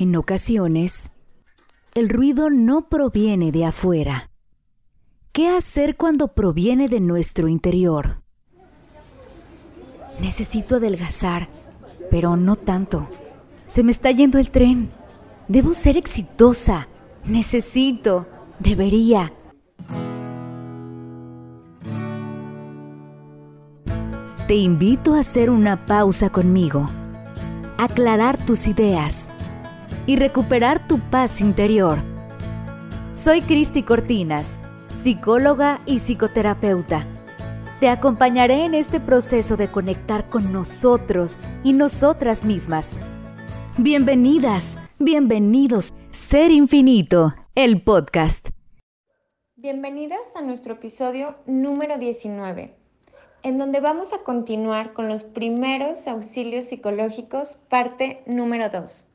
En ocasiones, el ruido no proviene de afuera. ¿Qué hacer cuando proviene de nuestro interior? Necesito adelgazar, pero no tanto. Se me está yendo el tren. Debo ser exitosa. Necesito. Debería. Te invito a hacer una pausa conmigo, aclarar tus ideas y recuperar tu paz interior. Soy Cristi Cortinas, psicóloga y psicoterapeuta. Te acompañaré en este proceso de conectar con nosotros y nosotras mismas. Bienvenidas, bienvenidos, Ser Infinito, el podcast. Bienvenidas a nuestro episodio número 19, en donde vamos a continuar con los primeros auxilios psicológicos, parte número 2.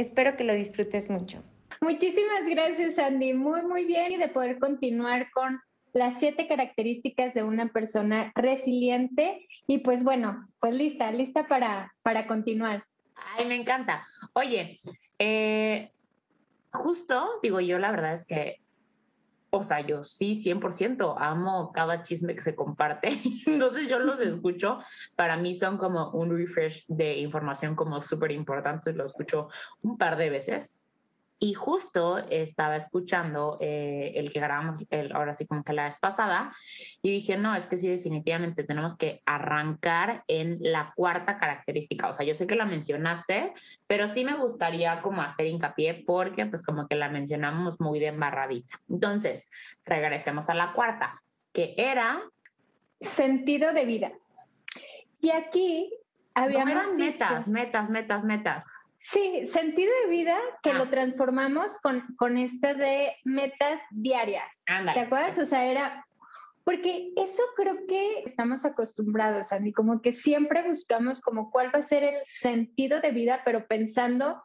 Espero que lo disfrutes mucho. Muchísimas gracias, Andy. Muy, muy bien. Y de poder continuar con las siete características de una persona resiliente. Y pues bueno, pues lista, lista para, para continuar. Ay, me encanta. Oye, eh, justo, digo yo, la verdad es que, o sea, yo sí, 100% amo cada chisme que se comparte. Entonces yo los escucho. Para mí son como un refresh de información como súper importante. Lo escucho un par de veces. Y justo estaba escuchando eh, el que grabamos el, ahora sí como que la vez pasada y dije, no, es que sí, definitivamente tenemos que arrancar en la cuarta característica. O sea, yo sé que la mencionaste, pero sí me gustaría como hacer hincapié porque pues como que la mencionamos muy de embarradita. Entonces, regresemos a la cuarta, que era... Sentido de vida. Y aquí habíamos... No, metas, metas, metas, metas. Sí, sentido de vida que lo ah. transformamos con, con este de metas diarias. ¿Te acuerdas? O sea, era porque eso creo que estamos acostumbrados, Andy, como que siempre buscamos como cuál va a ser el sentido de vida, pero pensando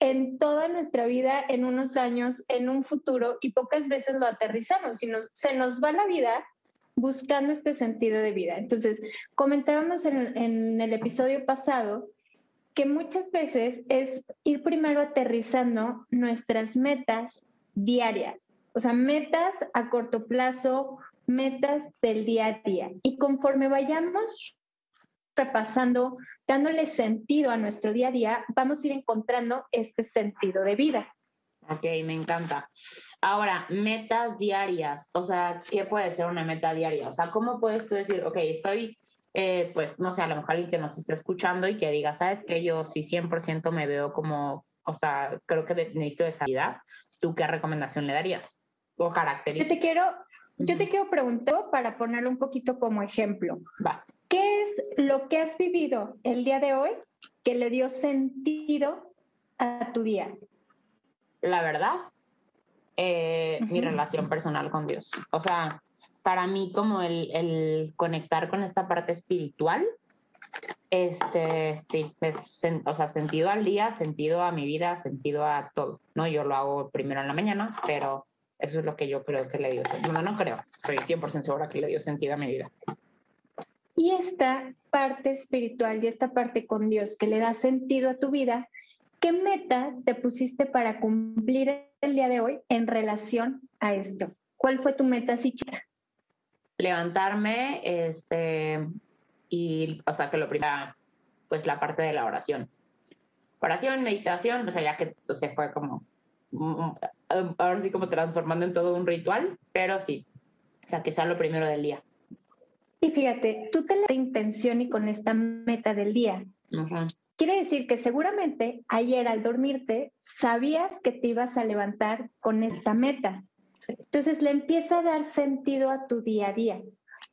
en toda nuestra vida, en unos años, en un futuro, y pocas veces lo aterrizamos y nos, se nos va la vida buscando este sentido de vida. Entonces, comentábamos en, en el episodio pasado que muchas veces es ir primero aterrizando nuestras metas diarias, o sea, metas a corto plazo, metas del día a día. Y conforme vayamos repasando, dándole sentido a nuestro día a día, vamos a ir encontrando este sentido de vida. Ok, me encanta. Ahora, metas diarias, o sea, ¿qué puede ser una meta diaria? O sea, ¿cómo puedes tú decir, ok, estoy eh, pues no sé, a lo mejor alguien que nos esté escuchando y que diga, sabes que yo sí 100% me veo como, o sea, creo que necesito de salida, ¿tú qué recomendación le darías? O característica. Yo te quiero, yo te quiero preguntar para ponerlo un poquito como ejemplo. Va. ¿Qué es lo que has vivido el día de hoy que le dio sentido a tu día? La verdad, eh, mi relación personal con Dios. O sea, para mí como el, conectar con esta parte espiritual, este, sí, es, o sea, sentido al día, sentido a mi vida, sentido a todo, ¿no? Yo lo hago primero en la mañana, pero eso es lo que yo creo que le dio sentido. No, no creo, estoy 100% segura que le dio sentido a mi vida. Y esta parte espiritual y esta parte con Dios que le da sentido a tu vida, ¿qué meta te pusiste para cumplir el día de hoy en relación a esto? ¿Cuál fue tu meta, chica? Levantarme, este, y, o sea, que lo primero, pues la parte de la oración. Oración, meditación, o sea, ya que se fue como, mm, ahora sí como transformando en todo un ritual, pero sí, o sea, que sea lo primero del día. Y fíjate, tú te la intención y con esta meta del día. Quiere decir que seguramente ayer al dormirte sabías que te ibas a levantar con esta meta. Entonces le empieza a dar sentido a tu día a día.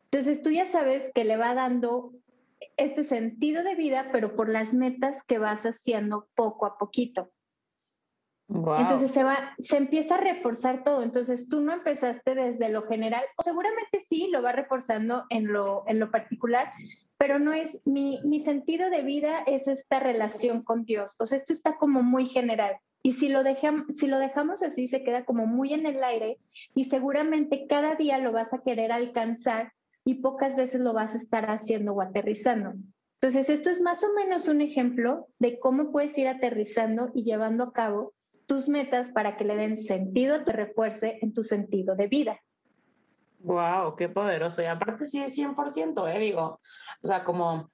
Entonces tú ya sabes que le va dando este sentido de vida, pero por las metas que vas haciendo poco a poquito. Entonces se va, se empieza a reforzar todo. Entonces tú no empezaste desde lo general, o seguramente sí lo va reforzando en lo, en lo particular, pero no es mi, mi sentido de vida es esta relación con Dios. O sea, esto está como muy general. Y si lo, si lo dejamos así, se queda como muy en el aire y seguramente cada día lo vas a querer alcanzar y pocas veces lo vas a estar haciendo o aterrizando. Entonces, esto es más o menos un ejemplo de cómo puedes ir aterrizando y llevando a cabo tus metas para que le den sentido, te refuerce en tu sentido de vida. Wow, qué poderoso. Y aparte sí es 100%, ¿eh? Digo, o sea, como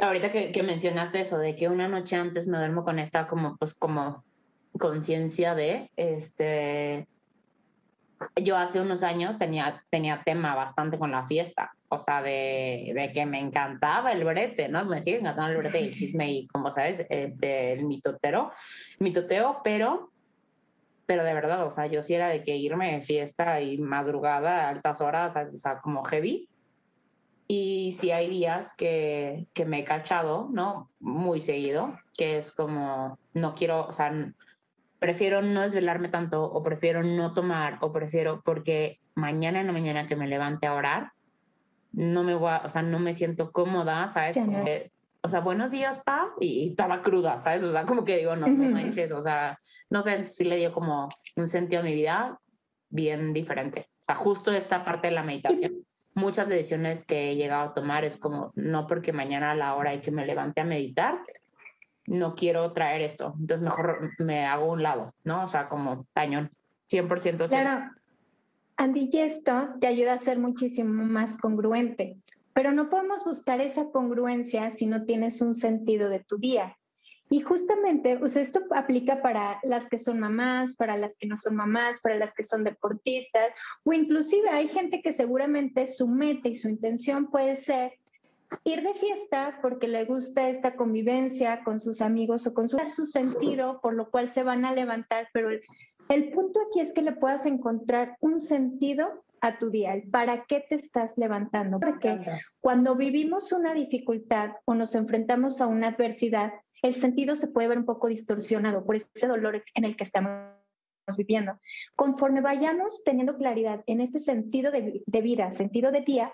ahorita que, que, mencionaste eso de que una noche antes me duermo con esta como, pues como conciencia de, este, yo hace unos años tenía, tenía tema bastante con la fiesta, o sea, de, de, que me encantaba el brete, ¿no? Me sigue encantando el brete y el chisme y, como sabes, este, el mitotero, mitoteo, pero, pero de verdad, o sea, yo sí era de que irme de fiesta y madrugada a altas horas, o sea, como heavy. Y sí hay días que, que me he cachado, ¿no? Muy seguido, que es como, no quiero, o sea, prefiero no desvelarme tanto o prefiero no tomar o prefiero porque mañana en la mañana que me levante a orar, no me voy a, o sea, no me siento cómoda, ¿sabes? o sea, buenos días, pa, y, estaba cruda, ¿sabes? O sea, como que digo, no, no manches, o sea, no sé, si le dio como un sentido a mi vida bien diferente. O sea, justo esta parte de la meditación. Muchas decisiones que he llegado a tomar es como, no porque mañana a la hora hay que me levante a meditar, no quiero traer esto, entonces mejor me hago un lado, ¿no? O sea, como tañón, 100%. Claro, Andy, esto te ayuda a ser muchísimo más congruente, pero no podemos buscar esa congruencia si no tienes un sentido de tu día. Y justamente, o sea, esto aplica para las que son mamás, para las que no son mamás, para las que son deportistas, o inclusive hay gente que seguramente su meta y su intención puede ser ir de fiesta porque le gusta esta convivencia con sus amigos o con su, su sentido, por lo cual se van a levantar, pero el, el punto aquí es que le puedas encontrar un sentido a tu día, para qué te estás levantando, porque cuando vivimos una dificultad o nos enfrentamos a una adversidad, el sentido se puede ver un poco distorsionado por ese dolor en el que estamos viviendo. Conforme vayamos teniendo claridad en este sentido de, vida, sentido de día,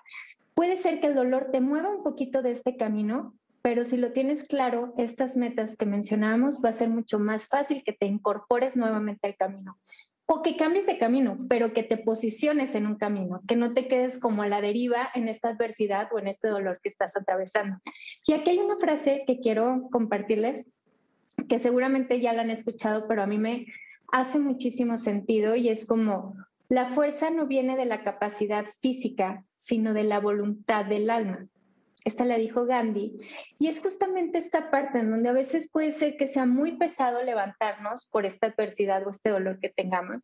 Puede ser que el dolor te mueva un poquito de este camino, pero si lo tienes claro, estas metas que mencionamos, va a ser mucho más fácil que te incorpores nuevamente al camino. O que cambies de camino, pero que te posiciones en un camino, que no te quedes como a la deriva en esta adversidad o en este dolor que estás atravesando. Y aquí hay una frase que quiero compartirles, que seguramente ya la han escuchado, pero a mí me hace muchísimo sentido y es como, la fuerza no viene de la capacidad física, sino de la voluntad del alma. Esta la dijo Gandhi. Y es justamente esta parte en donde a veces puede ser que sea muy pesado levantarnos por esta adversidad o este dolor que tengamos.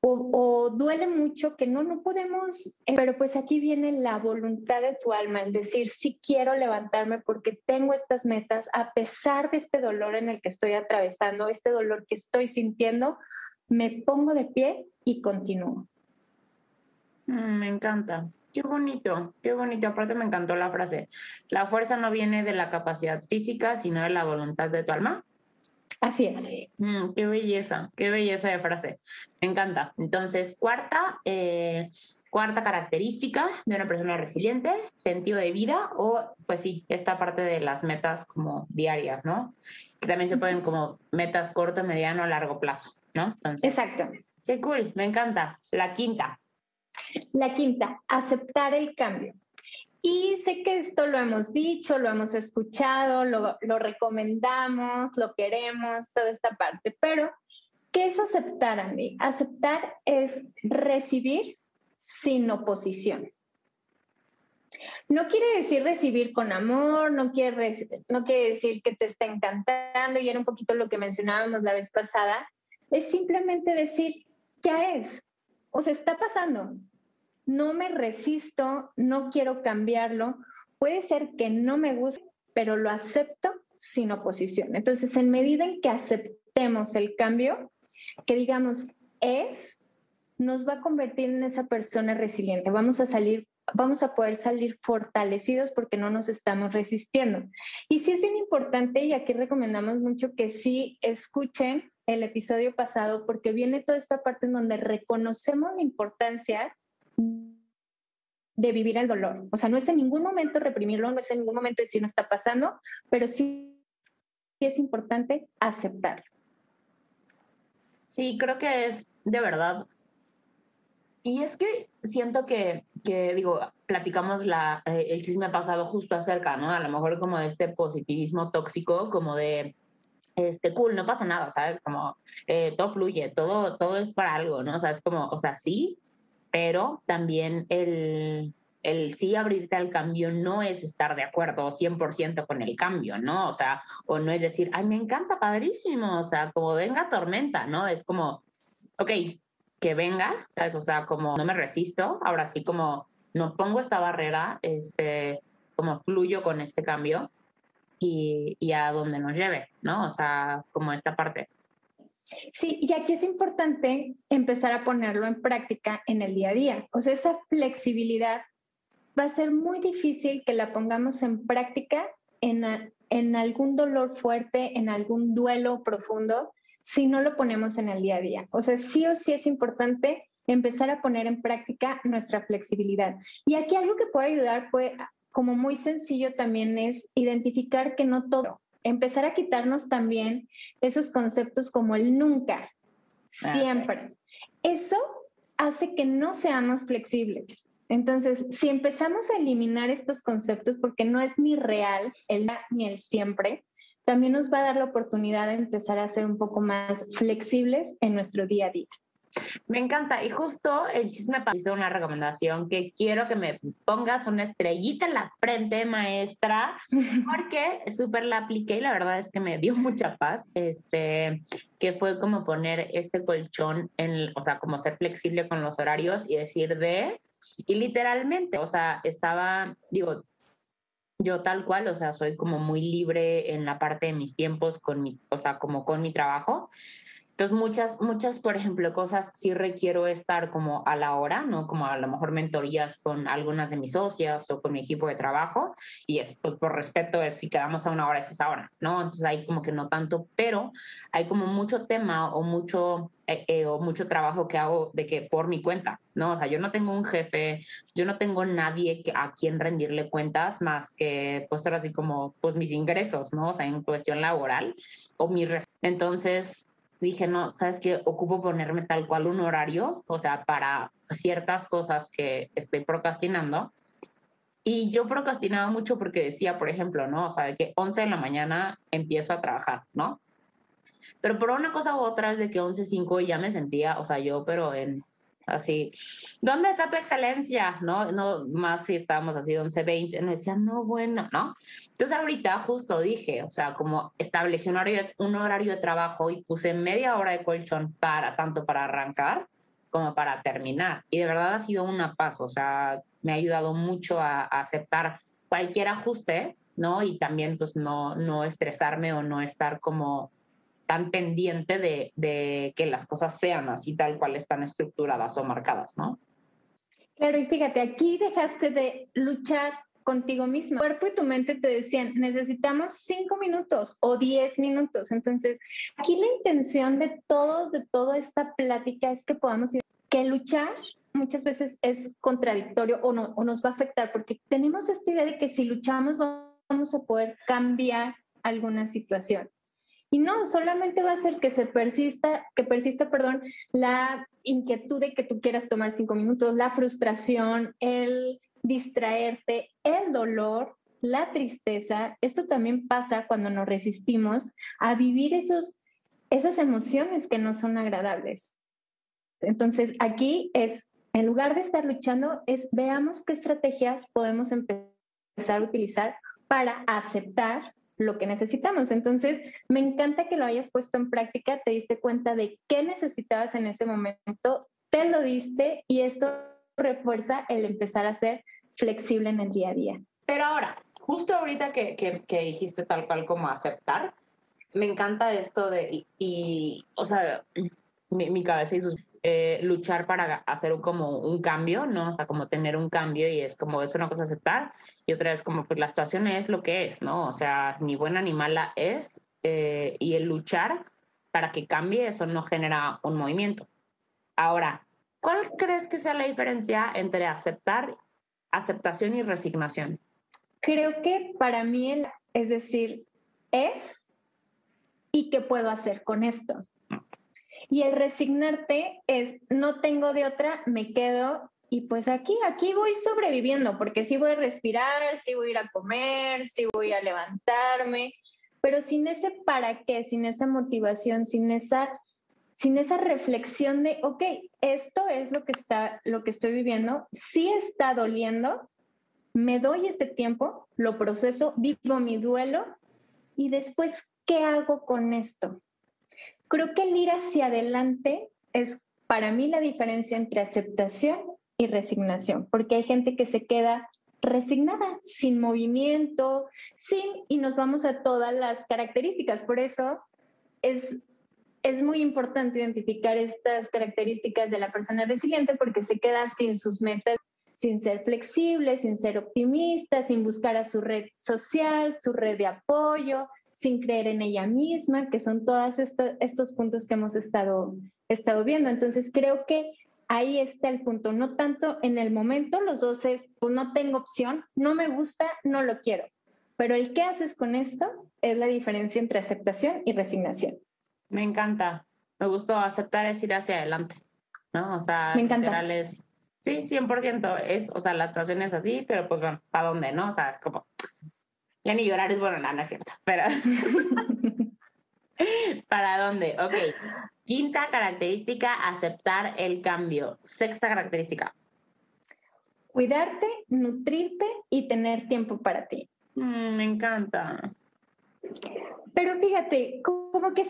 O, duele mucho que no, no podemos, eh, pero pues aquí viene la voluntad de tu alma, el decir, sí quiero levantarme porque tengo estas metas, a pesar de este dolor en el que estoy atravesando, este dolor que estoy sintiendo, me pongo de pie y continúo. Mm, me encanta. Qué bonito, qué bonito. Aparte me encantó la frase. La fuerza no viene de la capacidad física, sino de la voluntad de tu alma. Así es. Mm, qué belleza, qué belleza de frase. Me encanta. Entonces, cuarta, eh, cuarta característica de una persona resiliente, sentido de vida o, pues sí, esta parte de las metas como diarias, ¿no? Que también se pueden como metas corto, mediano, largo plazo, ¿no? Exacto. Qué cool, me encanta. La quinta. La quinta, aceptar el cambio. Y sé que esto lo hemos dicho, lo hemos escuchado, lo, recomendamos, lo queremos, toda esta parte, pero ¿qué es aceptar, Andy? Aceptar es recibir sin oposición. No quiere decir recibir con amor, no quiere, decir que te esté encantando, y era un poquito lo que mencionábamos la vez pasada, es simplemente decir, ¿qué es? O sea, está pasando. No me resisto, no quiero cambiarlo. Puede ser que no me guste, pero lo acepto sin oposición. Entonces, en medida en que aceptemos el cambio, que digamos es, nos va a convertir en esa persona resiliente. Vamos a salir vamos a poder salir fortalecidos porque no nos estamos resistiendo. Y sí es bien importante, y aquí recomendamos mucho que sí escuchen el episodio pasado porque viene toda esta parte en donde reconocemos la importancia de vivir el dolor. O sea, no es en ningún momento reprimirlo, no es en ningún momento decir no está pasando, pero sí, es importante aceptarlo. Sí, creo que es de verdad y es que siento que, que digo, platicamos la, eh, el chisme pasado justo acerca, ¿no? A lo mejor como de este positivismo tóxico, como de, este, cool, no pasa nada, ¿sabes? Como eh, todo fluye, todo, todo es para algo, ¿no? O sea, es como, o sea, sí, pero también el, el sí abrirte al cambio no es estar de acuerdo 100% con el cambio, ¿no? O sea, o no es decir, ay, me encanta, padrísimo, o sea, como venga tormenta, ¿no? Es como, ok, que venga, ¿sabes? O sea, como no me resisto, ahora sí como no pongo esta barrera, este, como fluyo con este cambio y, a donde nos lleve, ¿no? O sea, como esta parte. Sí, y aquí es importante empezar a ponerlo en práctica en el día a día. O sea, esa flexibilidad va a ser muy difícil que la pongamos en práctica en, en algún dolor fuerte, en algún duelo profundo, si no lo ponemos en el día a día. O sea, sí o sí es importante empezar a poner en práctica nuestra flexibilidad. Y aquí algo que puede ayudar, puede, como muy sencillo también es identificar que no todo, empezar a quitarnos también esos conceptos como el nunca, ah, siempre. Eso hace que no seamos flexibles. Entonces, si empezamos a eliminar estos conceptos, porque no es ni real el ni el siempre, también nos va a dar la oportunidad de empezar a ser un poco más flexibles en nuestro día a día. Me encanta. Y justo el chisme hizo una recomendación que quiero que me pongas una estrellita en la frente, maestra, porque súper la apliqué y la verdad es que me dio mucha paz. Este, que fue como poner este colchón en, o sea, como ser flexible con los horarios y decir de, y literalmente, o sea, estaba, digo, yo tal cual, o sea, soy como muy libre en la parte de mis tiempos con mi, o sea, como con mi trabajo. Entonces, muchas, muchas, por ejemplo, cosas sí requiero estar como a la hora, ¿no? Como a lo mejor mentorías con algunas de mis socias o con mi equipo de trabajo. Y es, pues, por respeto, es si quedamos a una hora, es esa hora, ¿no? Entonces, hay como que no tanto, pero hay como mucho tema o mucho, eh, eh, o mucho trabajo que hago de que por mi cuenta, ¿no? O sea, yo no tengo un jefe, yo no tengo nadie que, a quien rendirle cuentas más que, pues, ahora así como, pues, mis ingresos, ¿no? O sea, en cuestión laboral o mis... Entonces, dije, no, sabes que ocupo ponerme tal cual un horario, o sea, para ciertas cosas que estoy procrastinando. Y yo procrastinaba mucho porque decía, por ejemplo, ¿no? O sea, que 11 de la mañana empiezo a trabajar, ¿no? Pero por una cosa u otra es de que 11.05 ya me sentía, o sea, yo, pero en así, ¿dónde está tu excelencia? No, no, más si estábamos así 11, 20, no decía, no, bueno, ¿no? Entonces ahorita justo dije, o sea, como establecí un horario, un horario de trabajo y puse media hora de colchón para, tanto para arrancar como para terminar. Y de verdad ha sido una paz, o sea, me ha ayudado mucho a, a aceptar cualquier ajuste, ¿no? Y también pues no, no estresarme o no estar como tan pendiente de, que las cosas sean así tal cual están estructuradas o marcadas, ¿no? Claro, y fíjate, aquí dejaste de luchar contigo mismo. Tu cuerpo y tu mente te decían, necesitamos cinco minutos o diez minutos. Entonces, aquí la intención de todo, de toda esta plática es que podamos que luchar muchas veces es contradictorio o, no, o nos va a afectar porque tenemos esta idea de que si luchamos vamos a poder cambiar alguna situación. Y no, solamente va a ser que se persista, que persista, perdón, la inquietud de que tú quieras tomar cinco minutos, la frustración, el distraerte, el dolor, la tristeza. Esto también pasa cuando nos resistimos a vivir esos, esas emociones que no son agradables. Entonces, aquí es, en lugar de estar luchando, es veamos qué estrategias podemos empezar a utilizar para aceptar lo que necesitamos. Entonces, me encanta que lo hayas puesto en práctica, te diste cuenta de qué necesitabas en ese momento, te lo diste y esto refuerza el empezar a ser flexible en el día a día. Pero ahora, justo ahorita que, que, dijiste tal cual como aceptar, me encanta esto de, y, o sea, mi, mi cabeza y sus eh, luchar para hacer como un cambio, ¿no? O sea, como tener un cambio y es como, es una cosa aceptar y otra es como, pues la situación es lo que es, ¿no? O sea, ni buena ni mala es eh, y el luchar para que cambie, eso no genera un movimiento. Ahora, ¿cuál crees que sea la diferencia entre aceptar, aceptación y resignación? Creo que para mí, es decir, es y qué puedo hacer con esto. Y el resignarte es, no tengo de otra, me quedo y pues aquí, aquí voy sobreviviendo, porque sí voy a respirar, sí voy a ir a comer, sí voy a levantarme, pero sin ese para qué, sin esa motivación, sin esa, sin esa reflexión de, ok, esto es lo que, está, lo que estoy viviendo, sí está doliendo, me doy este tiempo, lo proceso, vivo mi duelo y después, ¿qué hago con esto? Creo que el ir hacia adelante es para mí la diferencia entre aceptación y resignación, porque hay gente que se queda resignada, sin movimiento, sin, y nos vamos a todas las características. Por eso es, es muy importante identificar estas características de la persona resiliente porque se queda sin sus metas, sin ser flexible, sin ser optimista, sin buscar a su red social, su red de apoyo, sin creer en ella misma, que son todos estos puntos que hemos estado, estado viendo. Entonces creo que ahí está el punto, no tanto en el momento, los dos es, pues no tengo opción, no me gusta, no lo quiero. Pero el qué haces con esto es la diferencia entre aceptación y resignación. Me encanta, me gustó aceptar es ir hacia adelante, ¿no? O sea, me encanta. sí, 100%, es, o sea, la situación es así, pero pues bueno, ¿para dónde, no? O sea, es como, ya ni llorar es bueno, nada, no es cierto, pero... ¿Para dónde? Ok. Quinta característica, aceptar el cambio. Sexta característica. Cuidarte, nutrirte y tener tiempo para ti. Mm, me encanta. Pero fíjate, como que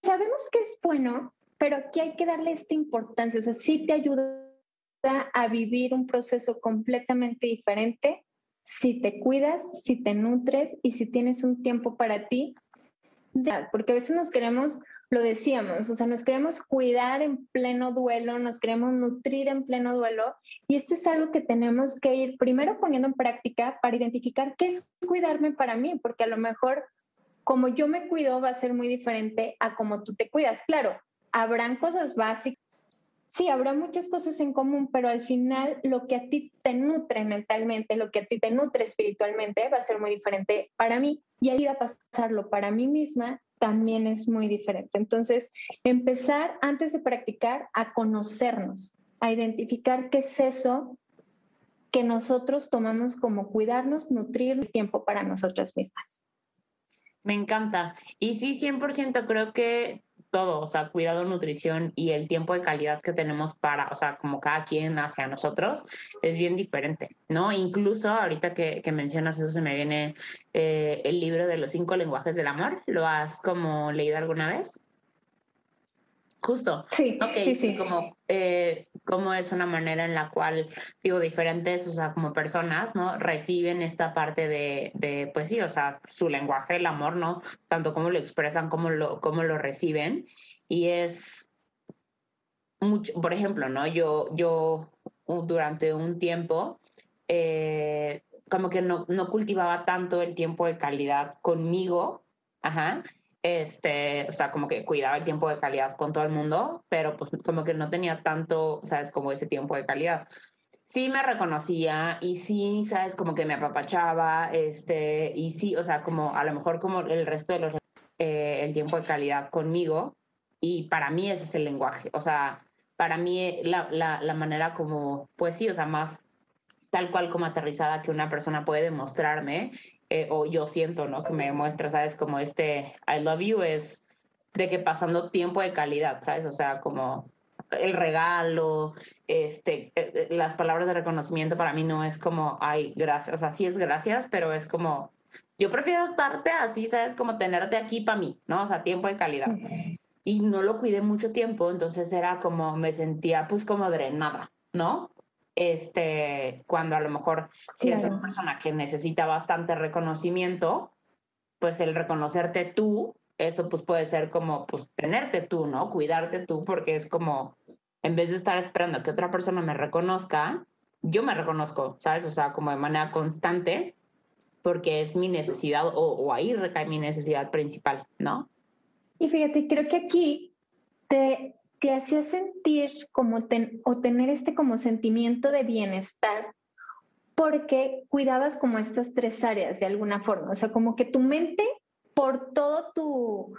sabemos que es bueno, pero aquí hay que darle esta importancia. O sea, sí te ayuda a vivir un proceso completamente diferente si te cuidas, si te nutres y si tienes un tiempo para ti porque a veces nos queremos, lo decíamos, o sea, nos queremos cuidar en pleno duelo, nos queremos nutrir en pleno duelo, y esto es algo que tenemos que ir primero poniendo en práctica para identificar qué es cuidarme para mí, porque a lo mejor como yo me cuido va a ser muy diferente a como tú te cuidas. Claro, habrán cosas básicas. Sí, habrá muchas cosas en común, pero al final lo que a ti te nutre mentalmente, lo que a ti te nutre espiritualmente va a ser muy diferente para mí y ahí a pasarlo para mí misma también es muy diferente. Entonces, empezar antes de practicar a conocernos, a identificar qué es eso que nosotros tomamos como cuidarnos, nutrir el tiempo para nosotras mismas. Me encanta. Y sí, 100% creo que todo, o sea, cuidado, nutrición y el tiempo de calidad que tenemos para, o sea, como cada quien hacia nosotros, es bien diferente, ¿no? Incluso ahorita que, que mencionas eso, se me viene eh, el libro de los cinco lenguajes del amor. ¿Lo has como leído alguna vez? Justo. Sí, sí, sí. Como, eh, como es una manera en la cual, digo, diferentes, o sea, como personas, ¿no? Reciben esta parte de, de, pues sí, o sea, su lenguaje, el amor, ¿no? Tanto como lo expresan, como lo, como lo reciben. Y es mucho, por ejemplo, ¿no? Yo, yo durante un tiempo, eh, como que no, no cultivaba tanto el tiempo de calidad conmigo, ajá, este, o sea, como que cuidaba el tiempo de calidad con todo el mundo, pero pues como que no tenía tanto, sabes, como ese tiempo de calidad. Sí me reconocía y sí, sabes, como que me apapachaba, este, y sí, o sea, como a lo mejor como el resto de los, eh, el tiempo de calidad conmigo, y para mí ese es el lenguaje, o sea, para mí la, la, la manera como, pues sí, o sea, más tal cual como aterrizada que una persona puede demostrarme eh, o yo siento, ¿no? Que me muestra, ¿sabes? Como este I love you es de que pasando tiempo de calidad, ¿sabes? O sea, como el regalo, este, eh, eh, las palabras de reconocimiento para mí no es como, ay, gracias, o sea, sí es gracias, pero es como, yo prefiero estarte así, ¿sabes? Como tenerte aquí para mí, ¿no? O sea, tiempo de calidad. Y no lo cuidé mucho tiempo, entonces era como, me sentía pues como drenada, ¿no? Este, cuando a lo mejor si eres una persona que necesita bastante reconocimiento, pues el reconocerte tú, eso pues puede ser como pues tenerte tú, ¿no? Cuidarte tú, porque es como, en vez de estar esperando que otra persona me reconozca, yo me reconozco, ¿sabes? O sea, como de manera constante, porque es mi necesidad o, o ahí recae mi necesidad principal, ¿no? Y fíjate, creo que aquí te, te hacía sentir como o tener este como sentimiento de bienestar porque cuidabas como estas tres áreas de alguna forma, o sea, como que tu mente por todo tu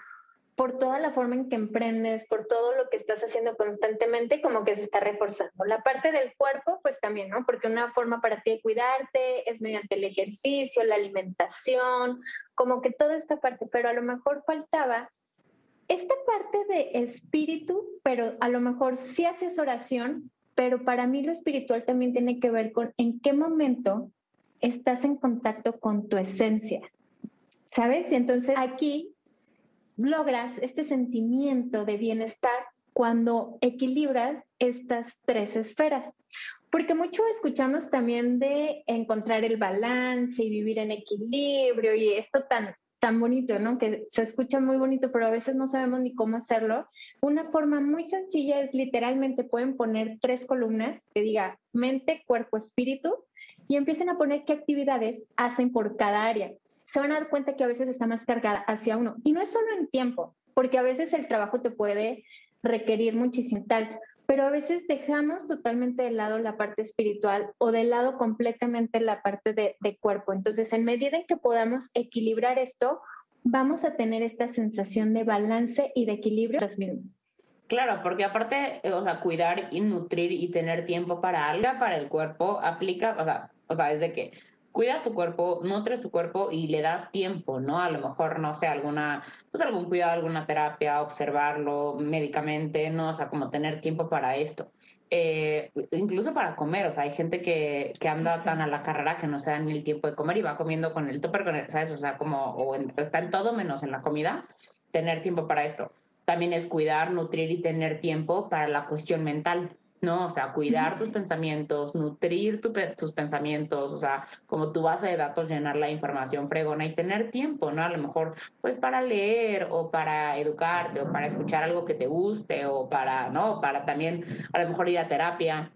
por toda la forma en que emprendes, por todo lo que estás haciendo constantemente, como que se está reforzando. La parte del cuerpo, pues también, ¿no? Porque una forma para ti de cuidarte es mediante el ejercicio, la alimentación, como que toda esta parte, pero a lo mejor faltaba esta parte de espíritu, pero a lo mejor sí haces oración, pero para mí lo espiritual también tiene que ver con en qué momento estás en contacto con tu esencia, ¿sabes? Y entonces aquí logras este sentimiento de bienestar cuando equilibras estas tres esferas. Porque mucho escuchamos también de encontrar el balance y vivir en equilibrio y esto tan, tan bonito, ¿no? Que se escucha muy bonito, pero a veces no sabemos ni cómo hacerlo. Una forma muy sencilla es literalmente pueden poner tres columnas que diga mente, cuerpo, espíritu y empiecen a poner qué actividades hacen por cada área se van a dar cuenta que a veces está más cargada hacia uno. Y no es solo en tiempo, porque a veces el trabajo te puede requerir muchísimo tal, pero a veces dejamos totalmente de lado la parte espiritual o de lado completamente la parte de, de cuerpo. Entonces, en medida en que podamos equilibrar esto, vamos a tener esta sensación de balance y de equilibrio las mismas. Claro, porque aparte, o sea, cuidar y nutrir y tener tiempo para algo, para el cuerpo, aplica, o sea, o sea, es de que cuidas tu cuerpo, nutres tu cuerpo y le das tiempo, ¿no? A lo mejor, no sé, alguna, pues algún cuidado, alguna terapia, observarlo médicamente, ¿no? O sea, como tener tiempo para esto. Eh, incluso para comer, o sea, hay gente que, que anda tan a la carrera que no se da ni el tiempo de comer y va comiendo con el topper, con ¿sabes? O sea, como, o está en todo menos en la comida, tener tiempo para esto. También es cuidar, nutrir y tener tiempo para la cuestión mental, ¿no? O sea, cuidar tus pensamientos, nutrir tus pensamientos, o sea, como tu base de datos, llenar la información fregona y tener tiempo, ¿no? A lo mejor, pues para leer o para educarte o para escuchar algo que te guste o para, ¿no? Para también, a lo mejor ir a terapia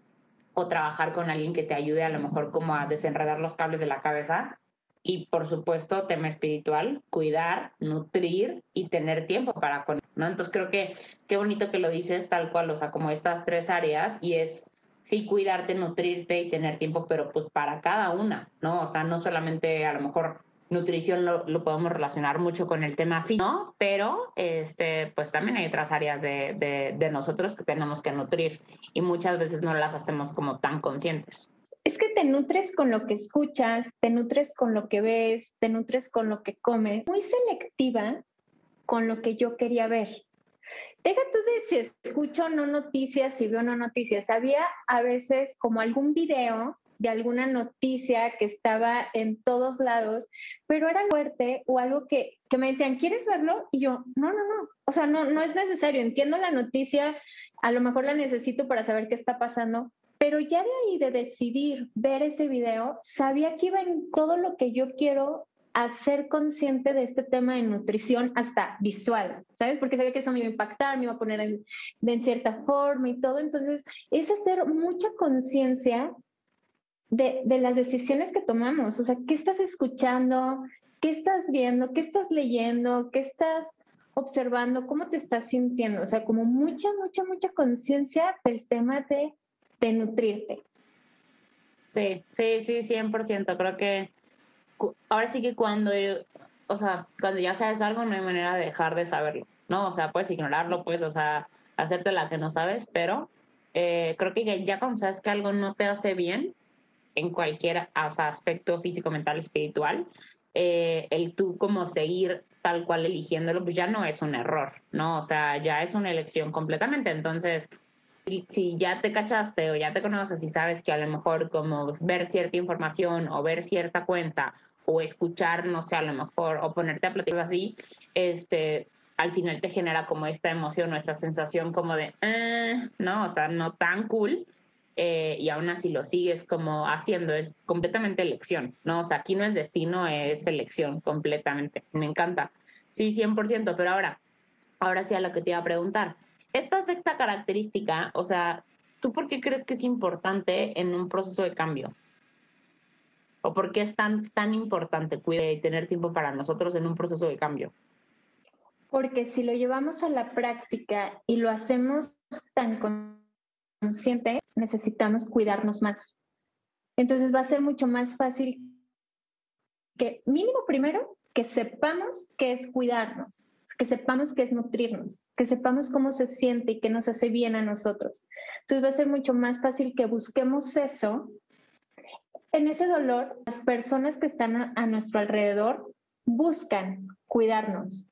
o trabajar con alguien que te ayude a lo mejor como a desenredar los cables de la cabeza y por supuesto tema espiritual, cuidar, nutrir y tener tiempo para con, ¿no? Entonces creo que qué bonito que lo dices tal cual, o sea, como estas tres áreas y es sí cuidarte, nutrirte y tener tiempo, pero pues para cada una, ¿no? O sea, no solamente a lo mejor nutrición lo, lo podemos relacionar mucho con el tema físico, ¿no? pero este, pues también hay otras áreas de, de, de nosotros que tenemos que nutrir y muchas veces no las hacemos como tan conscientes es que te nutres con lo que escuchas, te nutres con lo que ves, te nutres con lo que comes. Muy selectiva con lo que yo quería ver. Deja tú de si escucho no noticias, si veo no noticias. Había a veces como algún video de alguna noticia que estaba en todos lados, pero era fuerte o algo que, que me decían, ¿quieres verlo? Y yo, no, no, no. O sea, no, no es necesario. Entiendo la noticia, a lo mejor la necesito para saber qué está pasando, pero ya de ahí de decidir ver ese video, sabía que iba en todo lo que yo quiero hacer consciente de este tema de nutrición hasta visual, ¿sabes? Porque sabía que eso me iba a impactar, me iba a poner en, de cierta forma y todo. Entonces, es hacer mucha conciencia de, de, las decisiones que tomamos. O sea, ¿qué estás escuchando? ¿Qué estás viendo? ¿Qué estás leyendo? ¿Qué estás observando? ¿Cómo te estás sintiendo? O sea, como mucha, mucha, mucha conciencia del tema de de nutrirte. Sí, sí, sí, 100%. Creo que ahora sí que cuando, o sea, cuando ya sabes algo, no hay manera de dejar de saberlo, ¿no? O sea, puedes ignorarlo, puedes, o sea, hacerte la que no sabes, pero eh, creo que ya cuando sabes que algo no te hace bien, en cualquier o sea, aspecto físico, mental, espiritual, eh, el tú como seguir tal cual eligiéndolo, pues ya no es un error, ¿no? O sea, ya es una elección completamente. Entonces, si ya te cachaste o ya te conoces y sabes que a lo mejor como ver cierta información o ver cierta cuenta o escuchar, no sé, a lo mejor, o ponerte a platicar así, este, al final te genera como esta emoción o esta sensación como de, eh", no, o sea, no tan cool, eh, y aún así lo sigues como haciendo, es completamente elección, ¿no? O sea, aquí no es destino, es elección completamente. Me encanta. Sí, 100%, pero ahora, ahora sí a lo que te iba a preguntar. Esta sexta característica, o sea, ¿tú por qué crees que es importante en un proceso de cambio? ¿O por qué es tan, tan importante cuidar y tener tiempo para nosotros en un proceso de cambio? Porque si lo llevamos a la práctica y lo hacemos tan consciente, necesitamos cuidarnos más. Entonces va a ser mucho más fácil que, mínimo primero, que sepamos qué es cuidarnos. que sepamos qué es nutrirnos, que sepamos cómo se siente y qué nos hace bien a nosotros. Entonces va a ser mucho más fácil que busquemos eso. En ese dolor, las personas que están a nuestro alrededor buscan cuidarnos,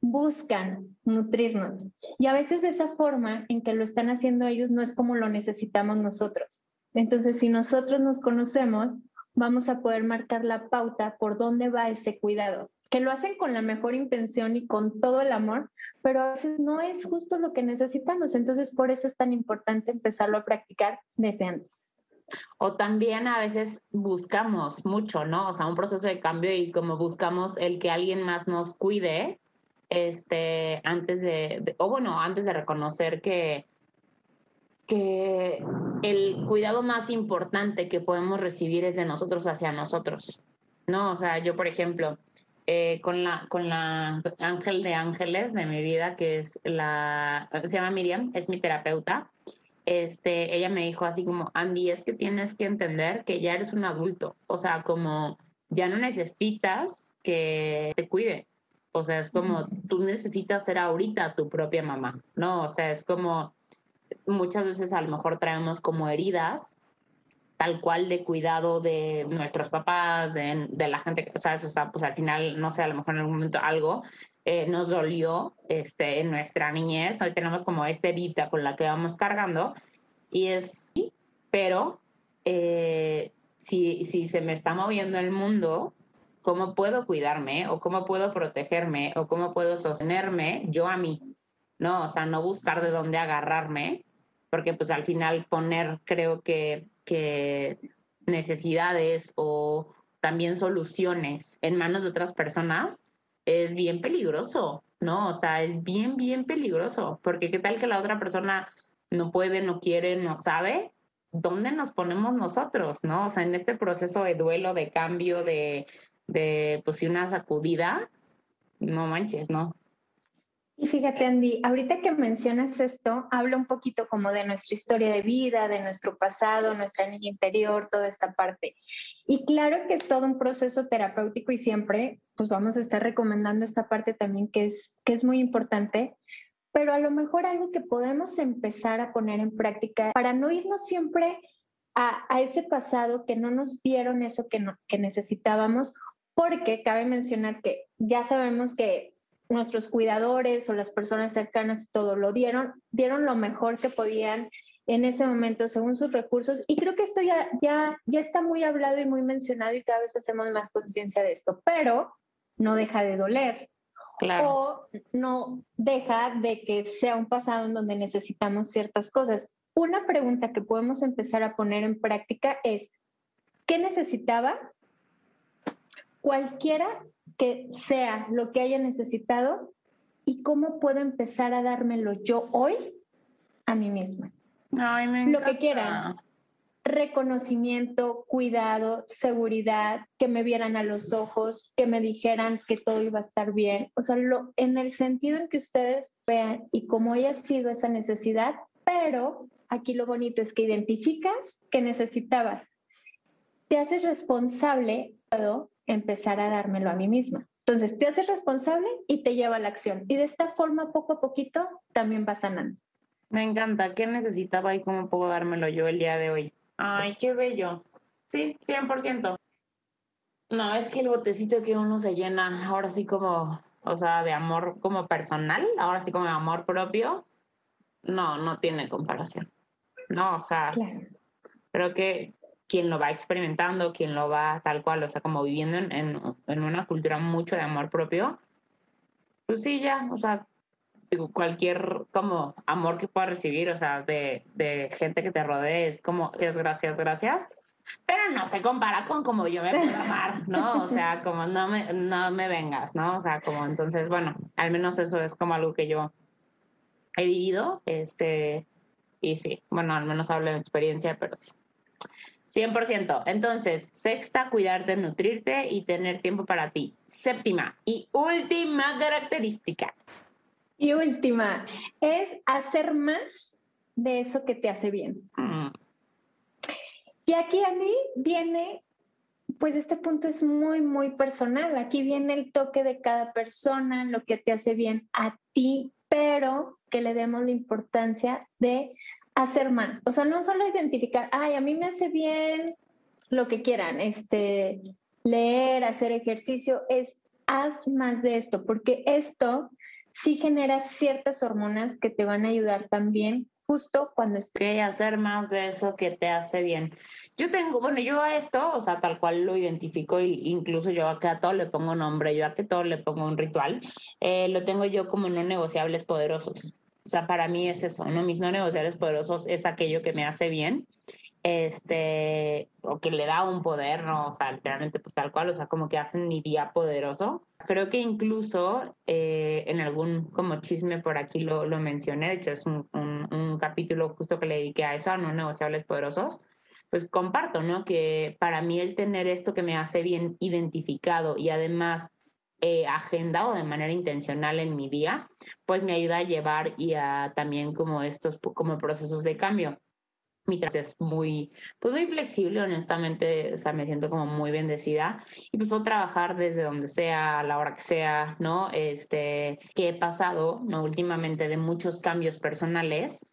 buscan nutrirnos. Y a veces de esa forma en que lo están haciendo ellos no es como lo necesitamos nosotros. Entonces, si nosotros nos conocemos, vamos a poder marcar la pauta por dónde va ese cuidado, que lo hacen con la mejor intención y con todo el amor, pero a veces no es justo lo que necesitamos. Entonces, por eso es tan importante empezarlo a practicar desde antes. O también a veces buscamos mucho, ¿no? O sea, un proceso de cambio y como buscamos el que alguien más nos cuide, este, antes de, o bueno, antes de reconocer que, que el cuidado más importante que podemos recibir es de nosotros hacia nosotros, ¿no? O sea, yo, por ejemplo, eh, con, la, con la ángel de ángeles de mi vida, que es la, se llama Miriam, es mi terapeuta, este, ella me dijo así como, Andy, es que tienes que entender que ya eres un adulto, o sea, como ya no necesitas que te cuide, o sea, es como tú necesitas ser ahorita tu propia mamá, ¿no? O sea, es como muchas veces a lo mejor traemos como heridas tal cual de cuidado de nuestros papás, de, la gente que, ¿sabes? O sea, pues al final, no sé, a lo mejor en algún momento algo eh, nos dolió este, en nuestra niñez, hoy tenemos como esta herida con la que vamos cargando y es, pero eh, si, si se me está moviendo el mundo, cómo puedo cuidarme o cómo puedo protegerme o cómo puedo sostenerme yo a mí, ¿no? O sea, no buscar de dónde agarrarme, porque pues al final poner creo que, que necesidades o también soluciones en manos de otras personas es bien peligroso, ¿no? O sea, es bien, bien peligroso, porque qué tal que la otra persona no puede, no quiere, no sabe, ¿dónde nos ponemos nosotros, no? O sea, en este proceso de duelo, de cambio, de, de pues una sacudida, no manches, ¿no? Y fíjate, Andy, ahorita que mencionas esto, habla un poquito como de nuestra historia de vida, de nuestro pasado, nuestra niña interior, toda esta parte. Y claro que es todo un proceso terapéutico y siempre, pues vamos a estar recomendando esta parte también que es, que es muy importante, pero a lo mejor algo que podemos empezar a poner en práctica para no irnos siempre a, a ese pasado que no nos dieron eso que, no, que necesitábamos porque cabe mencionar que ya sabemos que nuestros cuidadores o las personas cercanas todo lo dieron, dieron lo mejor que podían en ese momento según sus recursos y creo que esto ya, ya, ya está muy hablado y muy mencionado y cada vez hacemos más conciencia de esto, pero no deja de doler. O no deja de que sea un pasado en donde necesitamos ciertas cosas. Una pregunta que podemos empezar a poner en práctica es, ¿qué necesitaba cualquiera que sea lo que haya necesitado y cómo puedo empezar a dármelo yo hoy a mí misma. lo que quiera. Reconocimiento, cuidado, seguridad, que me vieran a los ojos, que me dijeran que todo iba a estar bien. O sea, lo, en el sentido en que ustedes vean y cómo haya sido esa necesidad, pero aquí lo bonito es que identificas que necesitabas. Te haces responsable empezar a dármelo a mí misma. Entonces, te haces responsable y te lleva a la acción. Y de esta forma, poco a poquito, también va sanando. Me encanta. ¿Qué necesitaba y cómo puedo dármelo yo el día de hoy? Ay, qué bello. Sí, 100%. No, es que el botecito que uno se llena, ahora sí como, o sea, de amor como personal, ahora sí como de amor propio, no, no tiene comparación. No, o sea, creo que quien lo va experimentando, quien lo va tal cual, o sea, como viviendo en, en, una cultura mucho de amor propio, pues sí, ya, o sea, digo, cualquier como amor que puedas recibir, o sea, de, de gente que te rodee, es como, es gracias, gracias, pero no se compara con como yo me puedo amar, ¿no? O sea, como no me, no me vengas, ¿no? O sea, como entonces, bueno, al menos eso es como algo que yo he vivido, este, y sí, bueno, al menos hablo de experiencia, pero sí. 100%. Entonces, sexta, cuidarte, nutrirte y tener tiempo para ti. Séptima y última característica. Y última, es hacer más de eso que te hace bien. Mm. Y aquí a mí viene pues este punto es muy, muy personal. Aquí viene el toque de cada persona, lo que te hace bien a ti, pero que le demos la importancia de hacer más. O sea, no solo identificar, ay, a mí me hace bien lo que quieran, este, leer, hacer ejercicio, es haz más de esto, porque esto sí genera ciertas hormonas que te van a ayudar también justo cuando esté hacer más de eso que te hace bien. Yo tengo, bueno, yo a esto, o sea, tal cual lo identifico e incluso yo a a todo le pongo nombre, yo a que todo le pongo un ritual, eh, lo tengo yo como no negociables poderosos. O sea, para mí es eso, ¿no? Mis negociables poderosos es aquello que me hace bien, este, o que le da un poder, ¿no? O sea, literalmente, pues tal cual, o sea, como que hacen mi día poderoso. Creo que incluso eh, en algún como chisme por aquí lo, lo mencioné, de hecho es un, un, capítulo justo que le dediqué a eso, a no negociables poderosos, pues comparto, ¿no? Que para mí el tener esto que me hace bien identificado y además eh, agendado de manera intencional en mi día, pues me ayuda a llevar y a también como estos como procesos de cambio. Mi trabajo es muy, pues muy flexible, honestamente, o sea, me siento como muy bendecida y pues puedo trabajar desde donde sea, a la hora que sea, ¿no? Este, que he pasado, ¿no? Últimamente de muchos cambios personales.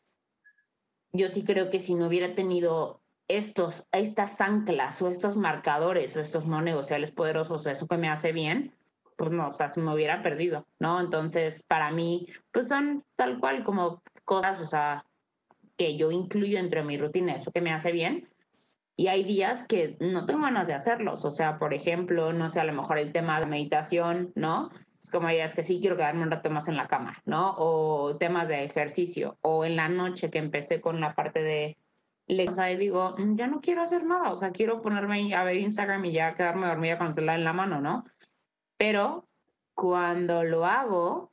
Yo sí creo que si no hubiera tenido estos, estas anclas o estos marcadores o estos no negociables poderosos, eso que me hace bien, pues no, o sea, se me hubiera perdido, ¿no? Entonces, para mí, pues son tal cual como cosas, o sea, que yo incluyo entre mi rutina, eso que me hace bien. Y hay días que no tengo ganas de hacerlos. O sea, por ejemplo, no sé, a lo mejor el tema de meditación, ¿no? Es como días que sí quiero quedarme un rato más en la cama, ¿no? O temas de ejercicio. O en la noche que empecé con la parte de lectura y digo, mm, ya no quiero hacer nada. O sea, quiero ponerme a ver Instagram y ya quedarme dormida con el celular en la mano, ¿no? Pero cuando lo hago,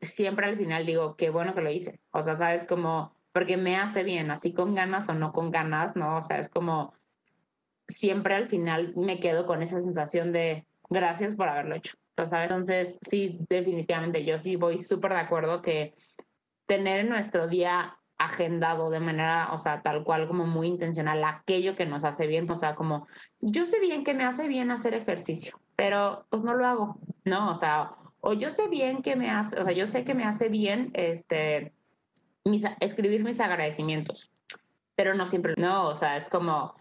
siempre al final digo, qué bueno que lo hice. O sea, sabes como porque me hace bien, así con ganas o no con ganas, ¿no? O sea, es como siempre al final me quedo con esa sensación de gracias por haberlo hecho, ¿sabes? Entonces, sí, definitivamente, yo sí voy súper de acuerdo que tener nuestro día agendado de manera, o sea, tal cual como muy intencional, aquello que nos hace bien, o sea, como yo sé bien que me hace bien hacer ejercicio, pero pues no lo hago, ¿no? O sea, o yo sé bien que me hace, o sea, yo sé que me hace bien, este, escribir mis agradecimientos, pero no siempre, no, o sea, es como,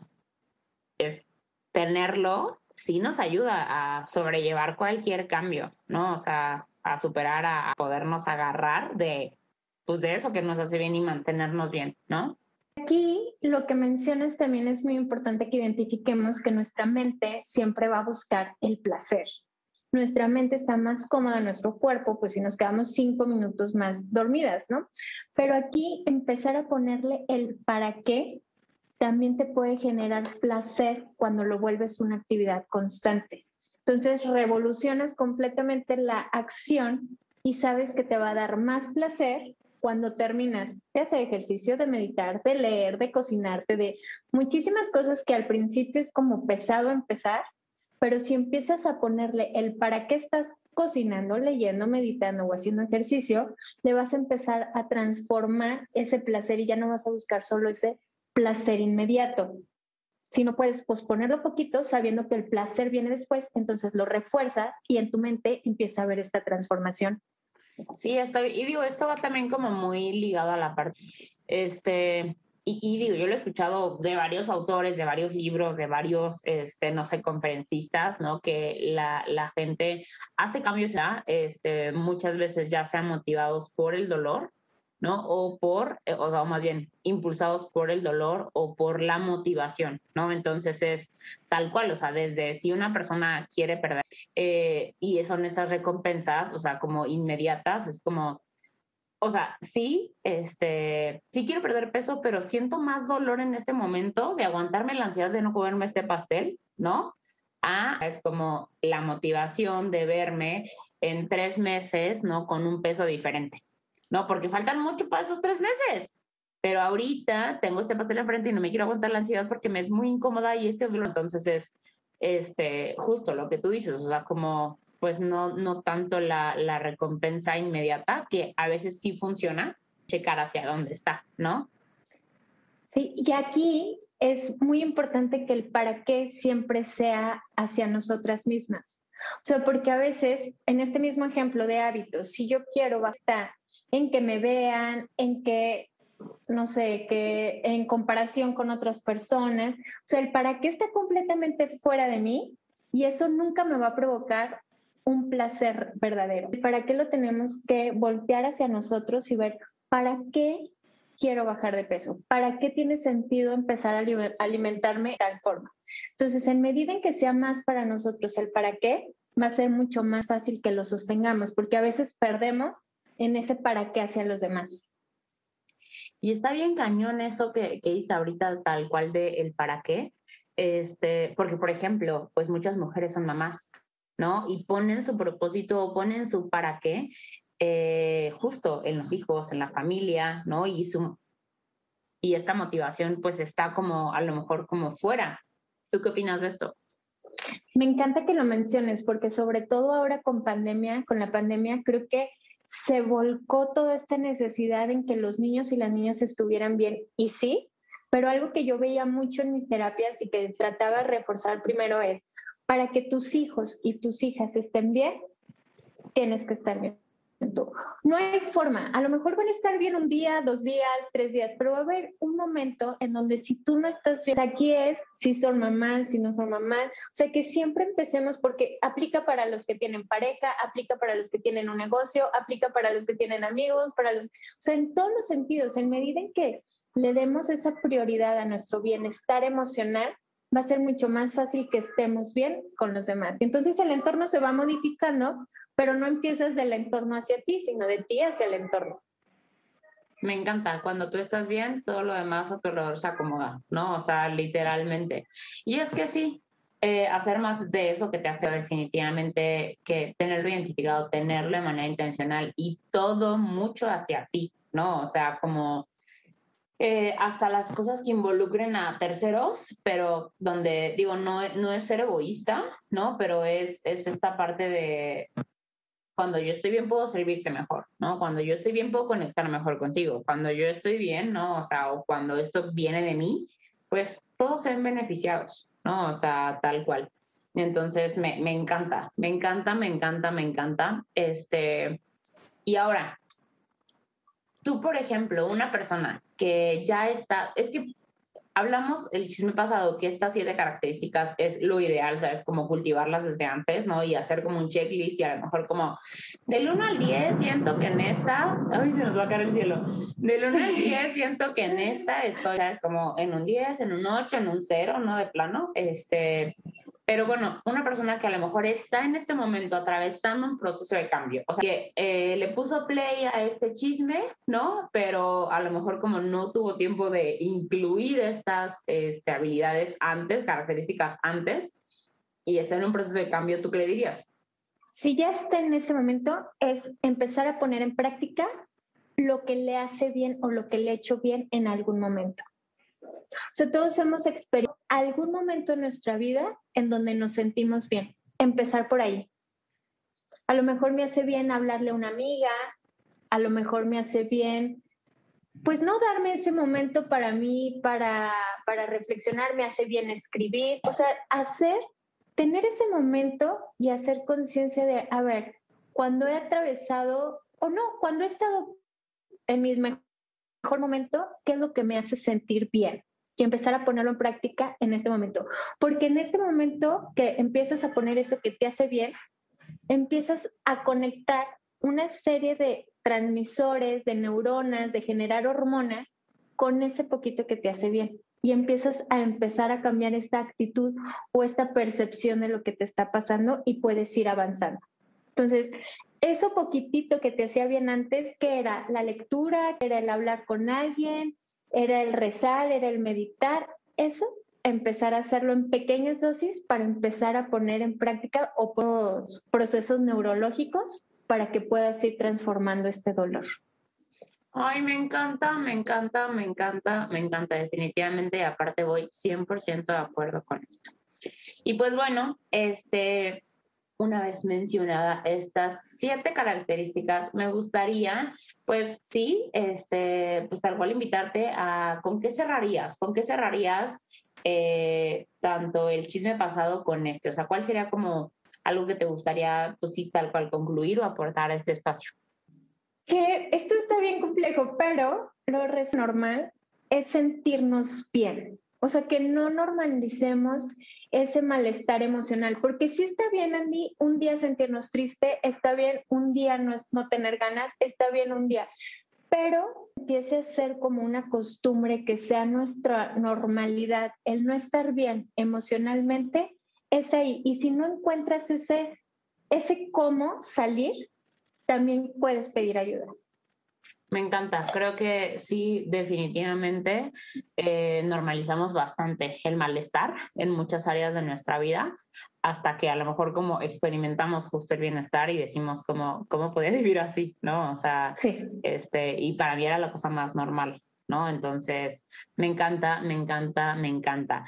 es tenerlo, sí nos ayuda a sobrellevar cualquier cambio, ¿no? O sea, a superar, a, podernos agarrar de, pues de eso que nos hace bien y mantenernos bien, ¿no? Aquí lo que mencionas también es muy importante que identifiquemos que nuestra mente siempre va a buscar el placer nuestra mente está más cómoda en nuestro cuerpo, pues si nos quedamos cinco minutos más dormidas, ¿no? Pero aquí empezar a ponerle el para qué también te puede generar placer cuando lo vuelves una actividad constante. Entonces revolucionas completamente la acción y sabes que te va a dar más placer cuando terminas de hacer ejercicio, de meditar, de leer, de cocinarte, de muchísimas cosas que al principio es como pesado empezar, pero si empiezas a ponerle el para qué estás cocinando, leyendo, meditando o haciendo ejercicio, le vas a empezar a transformar ese placer y ya no vas a buscar solo ese placer inmediato. Si no puedes posponerlo poquito, sabiendo que el placer viene después, entonces lo refuerzas y en tu mente empieza a haber esta transformación. Sí, está, y digo, esto va también como muy ligado a la parte, este, y, digo, yo lo he escuchado de varios autores, de varios libros, de varios, este, no sé, conferencistas, ¿no? Que la, la gente hace cambios ya, este, muchas veces ya sean motivados por el dolor, ¿no? O por, eh, o sea, más bien, impulsados por el dolor o por la motivación, ¿no? Entonces es tal cual, o sea, desde si una persona quiere perder eh, y son estas recompensas, o sea, como inmediatas, es como, o sea, sí, este, sí quiero perder peso, pero siento más dolor en este momento de aguantarme la ansiedad de no comerme este pastel, ¿no? Ah, es como la motivación de verme en tres meses, ¿no? Con un peso diferente, ¿no? Porque faltan mucho para esos tres meses. Pero ahorita tengo este pastel enfrente y no me quiero aguantar la ansiedad porque me es muy incómoda y este dolor. Entonces es, este, justo lo que tú dices, o sea, como pues no, no tanto la, la recompensa inmediata, que a veces sí funciona, checar hacia dónde está, ¿no? Sí, y aquí es muy importante que el para qué siempre sea hacia nosotras mismas. O sea, porque a veces, en este mismo ejemplo de hábitos, si yo quiero bastar en que me vean, en que, no sé, que en comparación con otras personas, o sea, el para qué está completamente fuera de mí y eso nunca me va a provocar un placer verdadero. ¿Para qué lo tenemos que voltear hacia nosotros y ver para qué quiero bajar de peso? ¿Para qué tiene sentido empezar a alimentarme de tal forma? Entonces, en medida en que sea más para nosotros el para qué, va a ser mucho más fácil que lo sostengamos, porque a veces perdemos en ese para qué hacia los demás. Y está bien cañón eso que, que hice ahorita, tal cual de el para qué, este, porque por ejemplo, pues muchas mujeres son mamás, ¿no? Y ponen su propósito o ponen su para qué eh, justo en los hijos, en la familia, ¿no? Y, su, y esta motivación pues está como a lo mejor como fuera. ¿Tú qué opinas de esto? Me encanta que lo menciones porque sobre todo ahora con pandemia, con la pandemia, creo que se volcó toda esta necesidad en que los niños y las niñas estuvieran bien. Y sí, pero algo que yo veía mucho en mis terapias y que trataba de reforzar primero es, para que tus hijos y tus hijas estén bien, tienes que estar bien. No hay forma. A lo mejor van a estar bien un día, dos días, tres días, pero va a haber un momento en donde si tú no estás bien, aquí es si son mamás, si no son mamás. O sea, que siempre empecemos porque aplica para los que tienen pareja, aplica para los que tienen un negocio, aplica para los que tienen amigos, para los, o sea, en todos los sentidos, en medida en que le demos esa prioridad a nuestro bienestar emocional, va a ser mucho más fácil que estemos bien con los demás. Y entonces el entorno se va modificando pero no empiezas del entorno hacia ti, sino de ti hacia el entorno. Me encanta, cuando tú estás bien, todo lo demás a tu alrededor se acomoda, ¿no? O sea, literalmente. Y es que sí, eh, hacer más de eso que te hace definitivamente que tenerlo identificado, tenerlo de manera intencional y todo mucho hacia ti, ¿no? O sea, como eh, hasta las cosas que involucren a terceros, pero donde digo, no, no es ser egoísta, ¿no? Pero es, es esta parte de, cuando yo estoy bien puedo servirte mejor, ¿no? Cuando yo estoy bien puedo conectar mejor contigo. Cuando yo estoy bien, ¿no? O sea, o cuando esto viene de mí, pues todos se ven beneficiados, ¿no? O sea, tal cual. Entonces, me, me encanta, me encanta, me encanta, me encanta. Este, y ahora, tú, por ejemplo, una persona que ya está, es que hablamos el chisme pasado que estas siete características es lo ideal, ¿sabes? Como cultivarlas desde antes, ¿no? Y hacer como un checklist y a lo mejor como del 1 al 10 siento que en esta, ay, se nos va a caer el cielo. Del 1 al 10 siento que en esta estoy, ¿sabes? Como en un 10, en un 8, en un 0, ¿no? De plano, este, pero bueno, una persona que a lo mejor está en este momento atravesando un proceso de cambio, o sea, que eh, le puso play a este chisme, ¿no? Pero a lo mejor como no tuvo tiempo de incluir estas este, habilidades antes, características antes, y está en un proceso de cambio, ¿tú qué le dirías? Si ya está en ese momento, es empezar a poner en práctica lo que le hace bien o lo que le ha hecho bien en algún momento. O todos hemos experimentado algún momento en nuestra vida en donde nos sentimos bien. Empezar por ahí. A lo mejor me hace bien hablarle a una amiga, a lo mejor me hace bien, pues no darme ese momento para mí, para, para reflexionar, me hace bien escribir, o sea, hacer, tener ese momento y hacer conciencia de, a ver, cuando he atravesado, o no, cuando he estado en mi mejor momento, ¿qué es lo que me hace sentir bien? Y empezar a ponerlo en práctica en este momento. Porque en este momento que empiezas a poner eso que te hace bien, empiezas a conectar una serie de transmisores, de neuronas, de generar hormonas con ese poquito que te hace bien. Y empiezas a empezar a cambiar esta actitud o esta percepción de lo que te está pasando y puedes ir avanzando. Entonces, eso poquitito que te hacía bien antes, que era la lectura, que era el hablar con alguien, era el rezar, era el meditar, eso empezar a hacerlo en pequeñas dosis para empezar a poner en práctica otros procesos neurológicos para que puedas ir transformando este dolor. Ay, me encanta, me encanta, me encanta, me encanta definitivamente aparte voy 100% de acuerdo con esto. Y pues bueno, este, una vez mencionada estas siete características, me gustaría, pues sí, este, pues tal cual invitarte a con qué cerrarías, con qué cerrarías eh, tanto el chisme pasado con este, o sea, cuál sería como algo que te gustaría, pues sí, tal cual concluir o aportar a este espacio. Que esto está bien complejo, pero lo normal es sentirnos bien. O sea, que no normalicemos ese malestar emocional, porque si está bien, Andy, un día sentirnos triste, está bien un día no, no tener ganas, está bien un día, pero empiece a ser como una costumbre que sea nuestra normalidad, el no estar bien emocionalmente, es ahí. Y si no encuentras ese, ese cómo salir, también puedes pedir ayuda. Me encanta, creo que sí, definitivamente eh, normalizamos bastante el malestar en muchas áreas de nuestra vida, hasta que a lo mejor como experimentamos justo el bienestar y decimos cómo, cómo podía vivir así, ¿no? O sea, sí. este, y para mí era la cosa más normal, ¿no? Entonces, me encanta, me encanta, me encanta.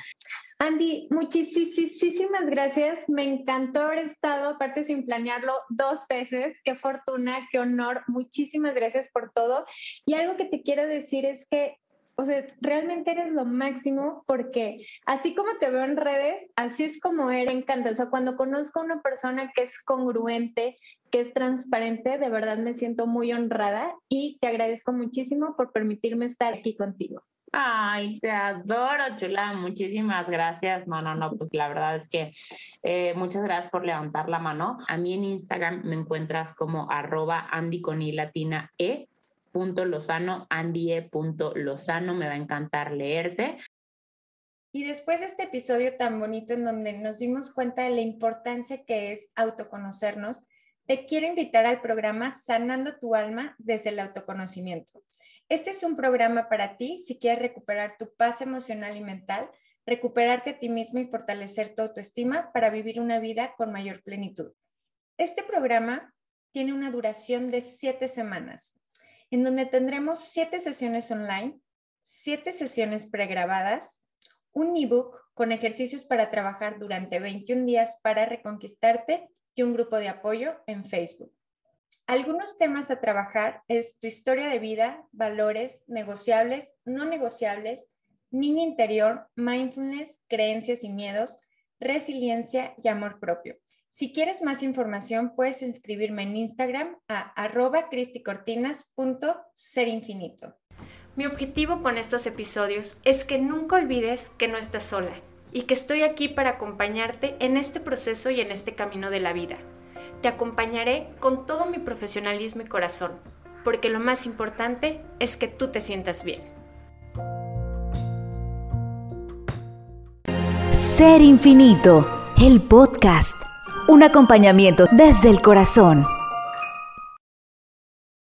Andy, muchísimas gracias. Me encantó haber estado, aparte sin planearlo, dos veces. Qué fortuna, qué honor. Muchísimas gracias por todo. Y algo que te quiero decir es que, o sea, realmente eres lo máximo porque así como te veo en redes, así es como eres. Encanta. O sea, cuando conozco a una persona que es congruente, que es transparente, de verdad me siento muy honrada y te agradezco muchísimo por permitirme estar aquí contigo. Ay, te adoro, chula. Muchísimas gracias. No, no, no, pues la verdad es que eh, muchas gracias por levantar la mano. A mí en Instagram me encuentras como arroba Andy con e punto lozano, e punto lozano. Me va a encantar leerte. Y después de este episodio tan bonito en donde nos dimos cuenta de la importancia que es autoconocernos, te quiero invitar al programa Sanando tu alma desde el autoconocimiento. Este es un programa para ti si quieres recuperar tu paz emocional y mental, recuperarte a ti mismo y fortalecer tu autoestima para vivir una vida con mayor plenitud. Este programa tiene una duración de siete semanas, en donde tendremos siete sesiones online, siete sesiones pregrabadas, un ebook con ejercicios para trabajar durante 21 días para reconquistarte y un grupo de apoyo en Facebook. Algunos temas a trabajar es tu historia de vida, valores, negociables, no negociables, niño interior, mindfulness, creencias y miedos, resiliencia y amor propio. Si quieres más información, puedes inscribirme en Instagram a arroba. Mi objetivo con estos episodios es que nunca olvides que no estás sola y que estoy aquí para acompañarte en este proceso y en este camino de la vida. Te acompañaré con todo mi profesionalismo y corazón, porque lo más importante es que tú te sientas bien. Ser Infinito, el podcast, un acompañamiento desde el corazón.